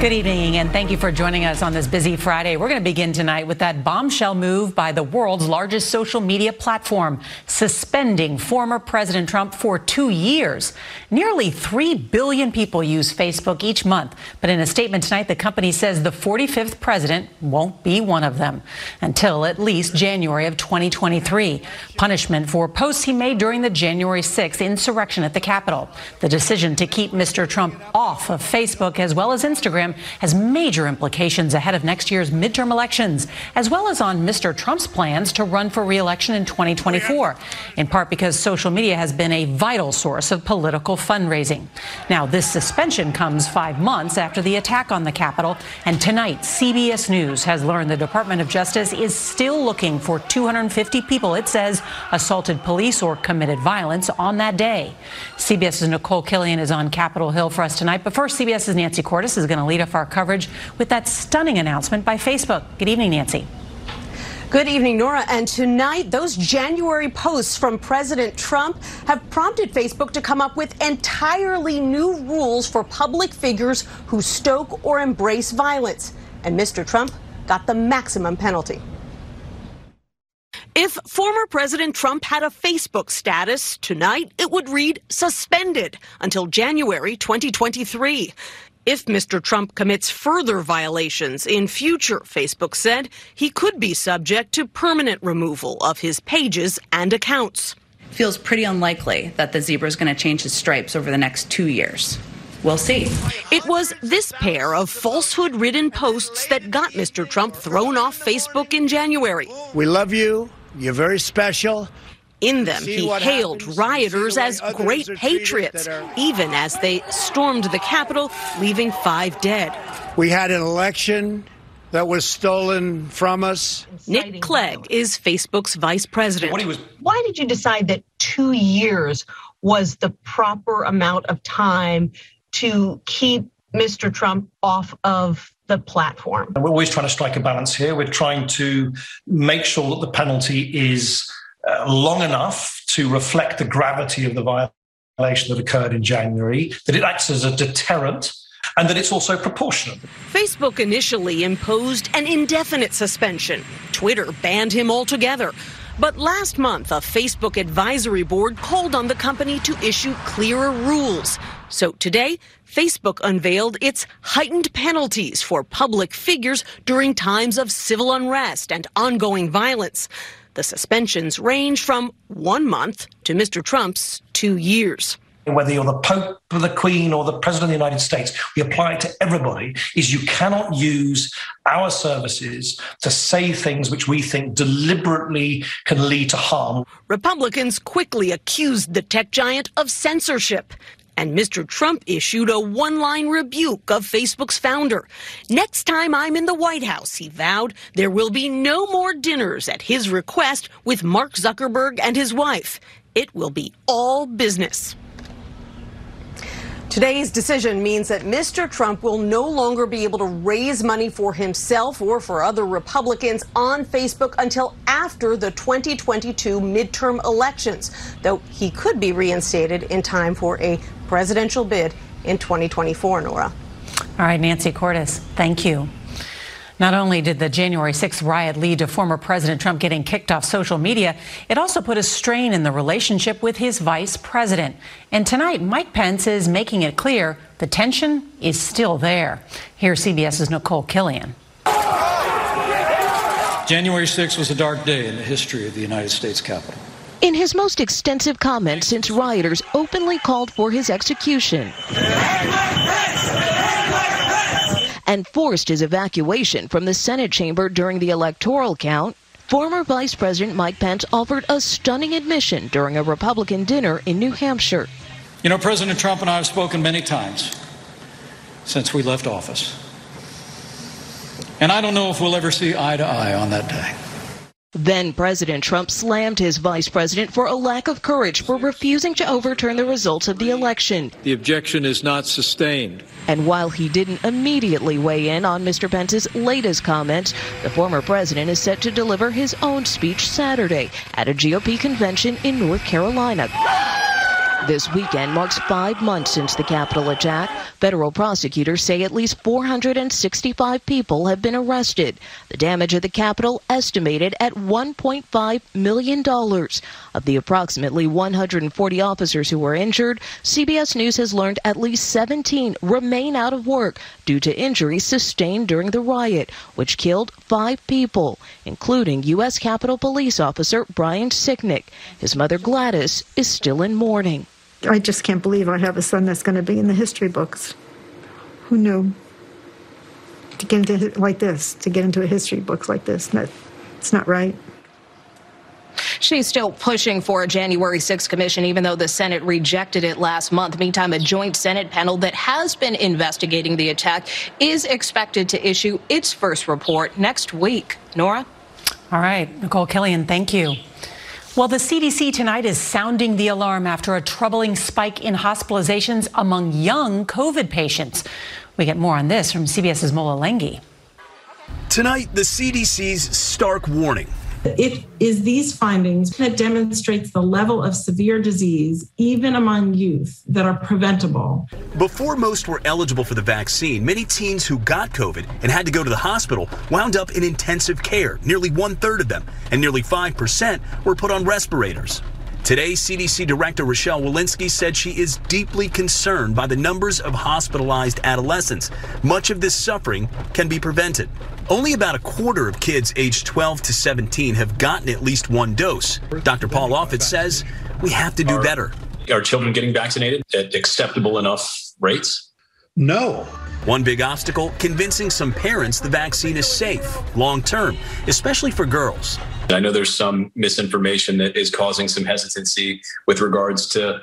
Good evening, and thank you for joining us on this busy Friday. We're going to begin tonight with that bombshell move by the world's largest social media platform, suspending former President Trump for two years. Nearly 3 billion people use Facebook each month, but in a statement tonight, the company says the 45th president won't be one of them until at least January of 2023. Punishment for posts he made during the January 6th insurrection at the Capitol. The decision to keep Mr. Trump off of Facebook as well as Instagram has major implications ahead of next year's midterm elections, as well as on Mr. Trump's plans to run for reelection in 2024, in part because social media has been a vital source of political fundraising. Now, this suspension comes five months after the attack on the Capitol, and tonight, CBS News has learned the Department of Justice is still looking for 250 people, it says, assaulted police or committed violence on that day. CBS's Nicole Killion is on Capitol Hill for us tonight, but first, CBS's Nancy Cordes is going to lead lead our coverage with that stunning announcement by Facebook. Good evening, Nancy. Good evening, Norah. And tonight, those January posts from President Trump have prompted Facebook to come up with entirely new rules for public figures who stoke or embrace violence. And Mr. Trump got the maximum penalty. If former President Trump had a Facebook status tonight, it would read suspended until January 2023. If Mr. Trump commits further violations in future, Facebook said, he could be subject to permanent removal of his pages and accounts. Feels pretty unlikely that the zebra is going to change his stripes over the next two years. We'll see. It was this pair of falsehood ridden posts that got Mr. Trump thrown off Facebook in January. We love you. You're very special. In them, he hailed rioters as great patriots, even as they stormed the Capitol, leaving five dead. We had an election that was stolen from us. Nick Clegg is Facebook's vice president. Why did you decide that two years was the proper amount of time to keep Mr. Trump off of the platform? We're always trying to strike a balance here. We're trying to make sure that the penalty is uh, long enough to reflect the gravity of the violation that occurred in January, that it acts as a deterrent, and that it's also proportionate. Facebook initially imposed an indefinite suspension. Twitter banned him altogether. But last month, a Facebook advisory board called on the company to issue clearer rules. So today, Facebook unveiled its heightened penalties for public figures during times of civil unrest and ongoing violence. The suspensions range from one month to Mr. Trump's two years. whether you're the Pope or the Queen or the President of the United States, we apply it to everybody, is you cannot use our services to say things which we think deliberately can lead to harm. Republicans quickly accused the tech giant of censorship. And Mr. Trump issued a one line rebuke of Facebook's founder. Next time I'm in the White House, he vowed, there will be no more dinners at his request with Mark Zuckerberg and his wife. It will be all business. Today's decision means that Mr. Trump will no longer be able to raise money for himself or for other Republicans on Facebook until after the 2022 midterm elections, though he could be reinstated in time for a presidential bid in 2024, Norah. All right, Nancy Cordes, thank you. Not only did the January 6th riot lead to former President Trump getting kicked off social media, it also put a strain in the relationship with his vice president. And tonight, Mike Pence is making it clear the tension is still there. Here's CBS's Nicole Killion. January 6th was a dark day in the history of the United States Capitol. In his most extensive comment since rioters openly called for his execution and forced his evacuation from the Senate chamber during the electoral count, former Vice President Mike Pence offered a stunning admission during a Republican dinner in New Hampshire. You know, President Trump and I have spoken many times since we left office. And I don't know if we'll ever see eye to eye on that day. Then President Trump slammed his vice president for a lack of courage for refusing to overturn the results of the election. The objection is not sustained. And while he didn't immediately weigh in on Mr. Pence's latest comments, the former president is set to deliver his own speech Saturday at a GOP convention in North Carolina. This weekend marks five months since the Capitol attack. Federal prosecutors say at least 465 people have been arrested. The damage of the Capitol estimated at $1.5 million. Of the approximately 140 officers who were injured, CBS News has learned at least 17 remain out of work due to injuries sustained during the riot, which killed five people, including U.S. Capitol Police Officer Brian Sicknick. His mother Gladys is still in mourning. I just can't believe I have a son that's going to be in the history books. Who knew? To get into like this, to get into a history book like this, that it's not right. She's still pushing for a January 6th commission, even though the Senate rejected it last month. Meantime, a joint Senate panel that has been investigating the attack is expected to issue its first report next week. Norah? All right, Nicole Killion, thank you. Well, the CDC tonight is sounding the alarm after a troubling spike in hospitalizations among young COVID patients. We get more on this from CBS's Mola Lenghi. Tonight, the CDC's stark warning it is these findings that demonstrates the level of severe disease, even among youth, that are preventable. Before most were eligible for the vaccine, many teens who got COVID and had to go to the hospital wound up in intensive care, nearly one third of them, and nearly 5% were put on respirators. Today, CDC Director Rochelle Walensky said she is deeply concerned by the numbers of hospitalized adolescents. Much of this suffering can be prevented. Only about a quarter of kids aged 12 to 17 have gotten at least one dose. Dr. Paul Offit says we have to do better. Are children getting vaccinated at acceptable enough rates? No. One big obstacle convincing some parents the vaccine is safe long term, especially for girls. I know there's some misinformation that is causing some hesitancy with regards to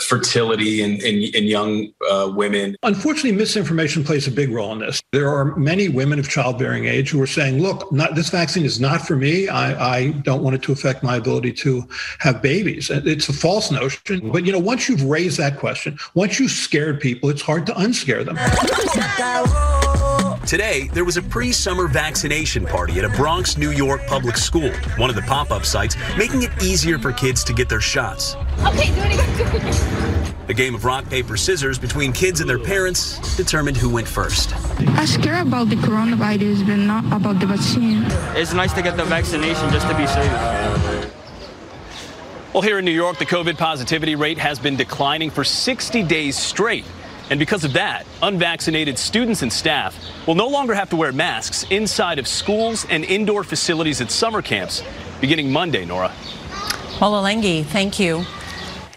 fertility in, in, in young uh, women. Unfortunately, misinformation plays a big role in this. There are many women of childbearing age who are saying, look, not, this vaccine is not for me. I, I don't want it to affect my ability to have babies. It's a false notion. But, you know, once you've raised that question, once you've scared people, it's hard to unscare them. Today, there was a pre summer vaccination party at a Bronx, New York public school, one of the pop up sites, making it easier for kids to get their shots. Okay, do it again. A game of rock, paper, scissors between kids and their parents determined who went first. I'm scared about the coronavirus, but not about the vaccine. It's nice to get the vaccination just to be safe. Well, here in New York, the COVID positivity rate has been declining for 60 days straight. And because of that, unvaccinated students and staff will no longer have to wear masks inside of schools and indoor facilities at summer camps beginning Monday, Norah. Lenghi, thank you.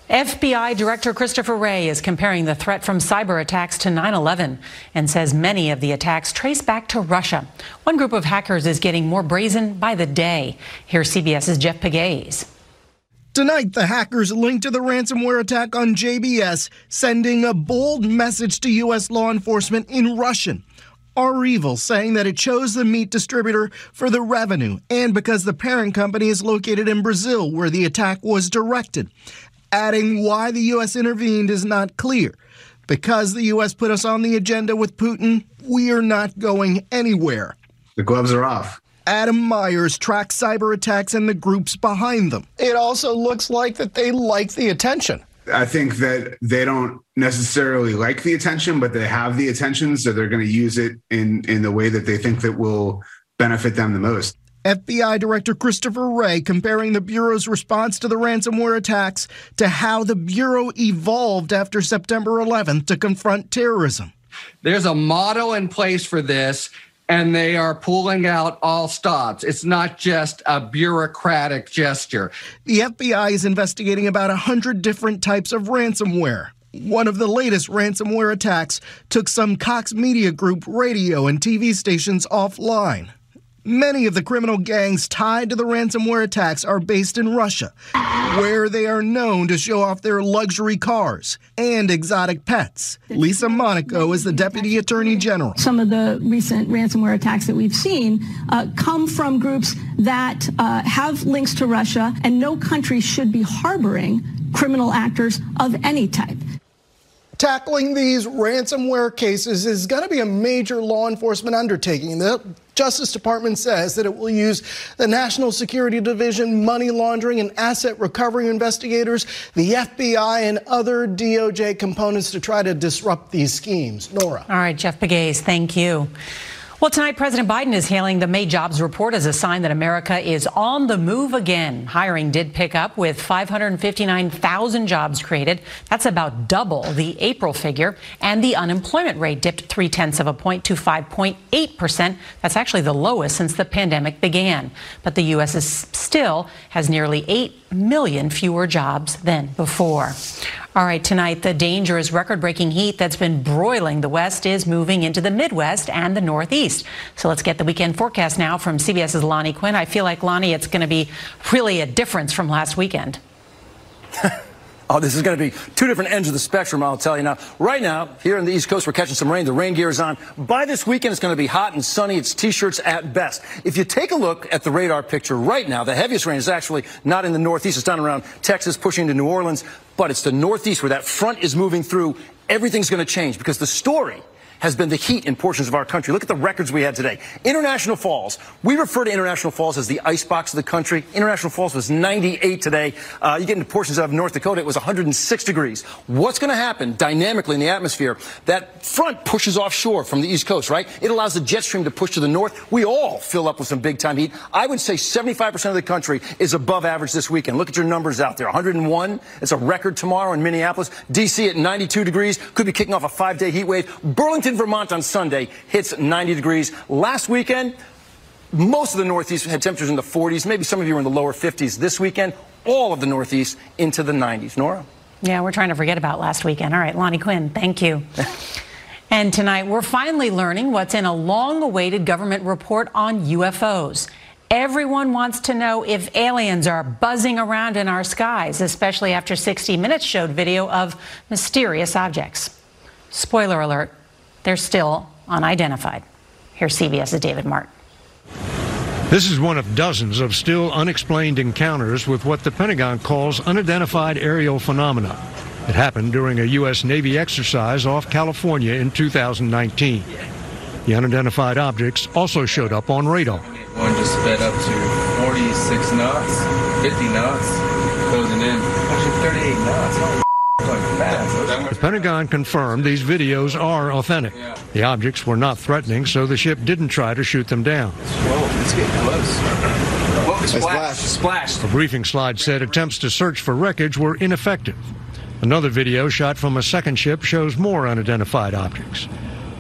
FBI Director Christopher Wray is comparing the threat from cyber attacks to 9 11 and says many of the attacks trace back to Russia. One group of hackers is getting more brazen by the day. Here's CBS's Jeff Pegues. Tonight, the hackers linked to the ransomware attack on JBS, sending a bold message to U.S. law enforcement in Russian. REvil saying that it chose the meat distributor for the revenue and because the parent company is located in Brazil, where the attack was directed adding why the U.S. intervened is not clear. Because the U.S. put us on the agenda with Putin, we are not going anywhere. The gloves are off. Adam Meyers tracks cyber attacks and the groups behind them. It also looks like that they like the attention. I think that they don't necessarily like the attention, but they have the attention, so they're going to use it in in the way that they think that will benefit them the most. FBI Director Christopher Wray comparing the Bureau's response to the ransomware attacks to how the Bureau evolved after September 11th to confront terrorism. There's a model in place for this, and they are pulling out all stops. It's not just a bureaucratic gesture. The FBI is investigating about 100 different types of ransomware. One of the latest ransomware attacks took some Cox Media Group radio and TV stations offline. Many of the criminal gangs tied to the ransomware attacks are based in Russia, where they are known to show off their luxury cars and exotic pets. Lisa Monaco is the Deputy Attorney General. Some of the recent ransomware attacks that we've seen uh, come from groups that uh, have links to Russia, and no country should be harboring criminal actors of any type. Tackling these ransomware cases is going to be a major law enforcement undertaking. The Justice Department says that it will use the National Security Division, money laundering, and asset recovery investigators, the FBI, and other DOJ components to try to disrupt these schemes. Norah. All right, Jeff Pegues, thank you. Well, tonight, President Biden is hailing the May jobs report as a sign that America is on the move again. Hiring did pick up with 559,000 jobs created. That's about double the April figure. And the unemployment rate dipped three tenths of a point to 5.8%. That's actually the lowest since the pandemic began. But the U.S. is still has nearly 8 million fewer jobs than before. All right, tonight, the dangerous record breaking heat that's been broiling the West is moving into the Midwest and the Northeast. So let's get the weekend forecast now from CBS's Lonnie Quinn. I feel like, Lonnie, it's going to be really a difference from last weekend. Oh, this is going to be two different ends of the spectrum, I'll tell you now. Right now, here on the East Coast, we're catching some rain. The rain gear is on. By this weekend, it's going to be hot and sunny. It's t-shirts at best. If you take a look at the radar picture right now, the heaviest rain is actually not in the Northeast. It's down around Texas, pushing into New Orleans. But it's the Northeast where that front is moving through. Everything's going to change because the story has been the heat in portions of our country. Look at the records we had today. International Falls. We refer to International Falls as the icebox of the country. International Falls was 98 today. Uh, you get into portions of North Dakota, it was 106 degrees. What's going to happen dynamically in the atmosphere? That front pushes offshore from the East Coast, right? It allows the jet stream to push to the north. We all fill up with some big time heat. I would say 75% of the country is above average this weekend. Look at your numbers out there. 101. It's a record tomorrow in Minneapolis. D.C. at 92 degrees. Could be kicking off a five day heat wave. Burlington, Vermont on Sunday hits 90 degrees. Last weekend, most of the Northeast had temperatures in the 40s. Maybe some of you were in the lower 50s. This weekend, all of the Northeast into the 90s. Norah? Yeah, we're trying to forget about last weekend. All right, Lonnie Quinn, thank you. and tonight, we're finally learning what's in a long awaited government report on UFOs. Everyone wants to know if aliens are buzzing around in our skies, especially after 60 Minutes showed video of mysterious objects. Spoiler alert, they're still unidentified. Here's CBS's David Martin. This is one of dozens of still unexplained encounters with what the Pentagon calls unidentified aerial phenomena. It happened during a U.S. Navy exercise off California in 2019. The unidentified objects also showed up on radar. One just sped up to 46 knots, 50 knots, closing in. Actually, 38 knots. The Pentagon confirmed these videos are authentic. The objects were not threatening, so the ship didn't try to shoot them down. Whoa, it's getting close. Whoa, splash, splash. The briefing slide said attempts to search for wreckage were ineffective. Another video shot from a second ship shows more unidentified objects.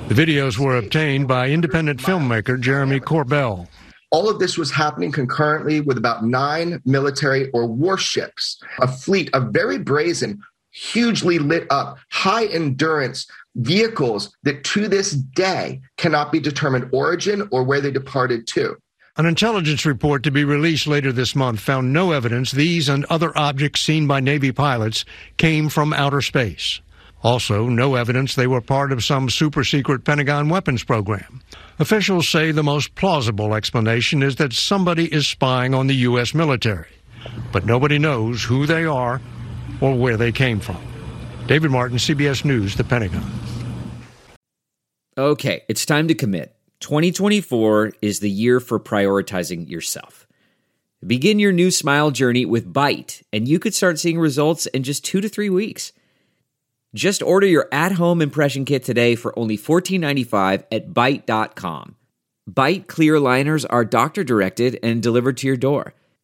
The videos were obtained by independent filmmaker Jeremy Corbell. All of this was happening concurrently with about nine military or warships, a fleet of very brazen, hugely lit up, high endurance vehicles that to this day cannot be determined origin or where they departed to. An intelligence report to be released later this month found no evidence these and other objects seen by Navy pilots came from outer space. Also, no evidence they were part of some super secret Pentagon weapons program. Officials say the most plausible explanation is that somebody is spying on the U.S. military, but nobody knows who they are or where they came from. David Martin, CBS News, The Pentagon. Okay, it's time to commit. 2024 is the year for prioritizing yourself. Begin your new smile journey with Byte, and you could start seeing results in just two to three weeks. Just order your at home impression kit today for only $14.95 at Byte.com. Byte clear liners are doctor directed and delivered to your door.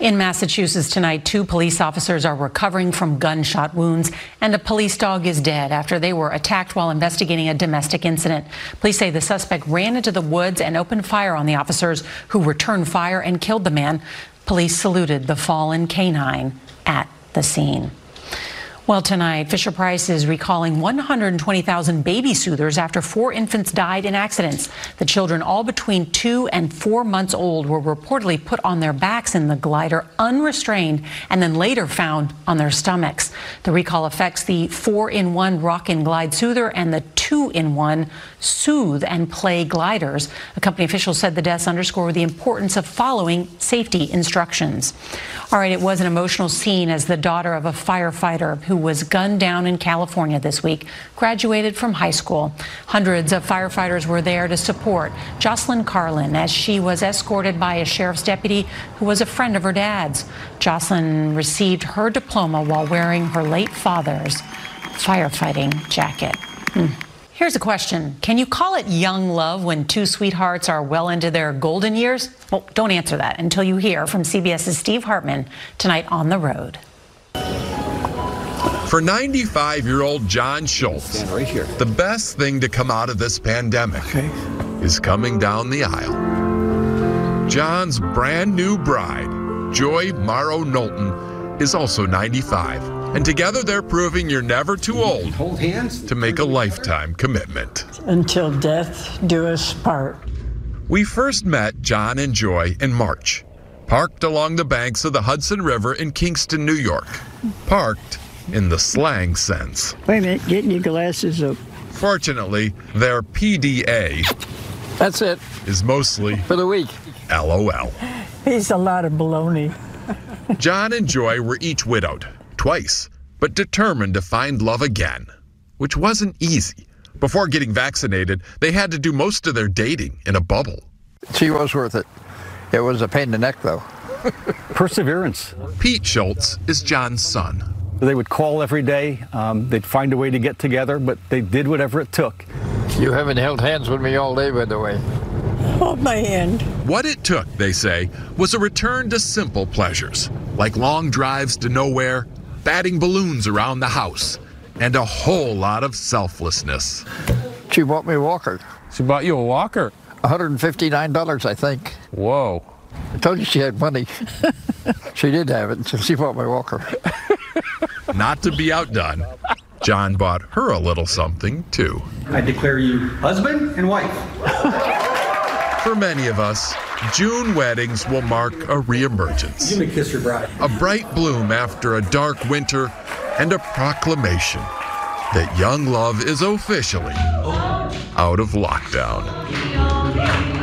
In Massachusetts tonight, two police officers are recovering from gunshot wounds, and a police dog is dead after they were attacked while investigating a domestic incident. Police say the suspect ran into the woods and opened fire on the officers, who returned fire and killed the man. Police saluted the fallen canine at the scene. Well, tonight, Fisher Price is recalling 120,000 baby soothers after four infants died in accidents. The children, all between two and four months old, were reportedly put on their backs in the glider unrestrained and then later found on their stomachs. The recall affects the four in one Rock and Glide soother and the two in one Soothe and Play gliders. A company official said the deaths underscore the importance of following safety instructions. All right, it was an emotional scene as the daughter of a firefighter who was gunned down in California this week graduated from high school. Hundreds of firefighters were there to support Jocelyn Carlin as she was escorted by a sheriff's deputy who was a friend of her dad's. Jocelyn received her diploma while wearing her late father's firefighting jacket. Hmm. Here's a question Can you call it young love when two sweethearts are well into their golden years? Well, don't answer that until you hear from CBS's Steve Hartman tonight on the road. For 95 year old John Schultz, right here. the best thing to come out of this pandemic Okay. is coming down the aisle. John's brand new bride, Joy Morrow Knowlton, is also 95. And together they're proving you're never too old Hold hands. to make a lifetime commitment. until death do us part. We first met John and Joy in March, parked along the banks of the Hudson River in Kingston, New York. Parked in the slang sense. Wait a minute, getting your glasses up. Fortunately, their PDA That's it is mostly for the week. LOL. He's a lot of baloney. John and Joy were each widowed, twice, but determined to find love again, which wasn't easy. Before getting vaccinated, they had to do most of their dating in a bubble. She was worth it. It was a pain in the neck, though. Perseverance. Pete Schultz is John's son. They would call every day. Um, they'd find a way to get together, but they did whatever it took. You haven't held hands with me all day, by the way. Hold my hand. What it took, they say, was a return to simple pleasures, like long drives to nowhere, batting balloons around the house, and a whole lot of selflessness. She bought me a walker. She bought you a walker. $159, I think. Whoa. I told you she had money. she did have it, so she bought my walker. Not to be outdone, John bought her a little something, too. I declare you husband and wife. For many of us, June weddings will mark a reemergence. You may kiss your bride. a bright bloom after a dark winter, and a proclamation that young love is officially out of lockdown.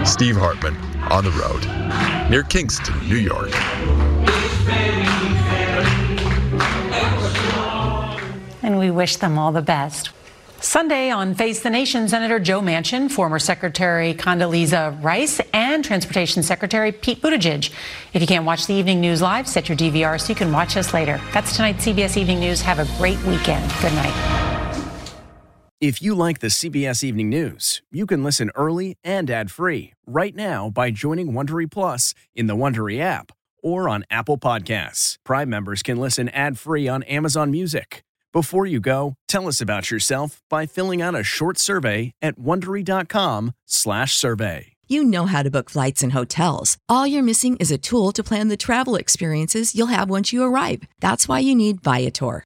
Steve Hartman on the road near Kingston, New York. We wish them all the best. Sunday on Face the Nation, Senator Joe Manchin, former Secretary Condoleezza Rice, and Transportation Secretary Pete Buttigieg. If you can't watch the evening news live, set your DVR so you can watch us later. That's tonight's CBS Evening News. Have a great weekend. Good night. If you like the CBS Evening News, you can listen early and ad-free right now by joining Wondery Plus in the Wondery app or on Apple Podcasts. Prime members can listen ad-free on Amazon Music. Before you go, tell us about yourself by filling out a short survey at wondery.com/survey. You know how to book flights and hotels. All you're missing is a tool to plan the travel experiences you'll have once you arrive. That's why you need Viator.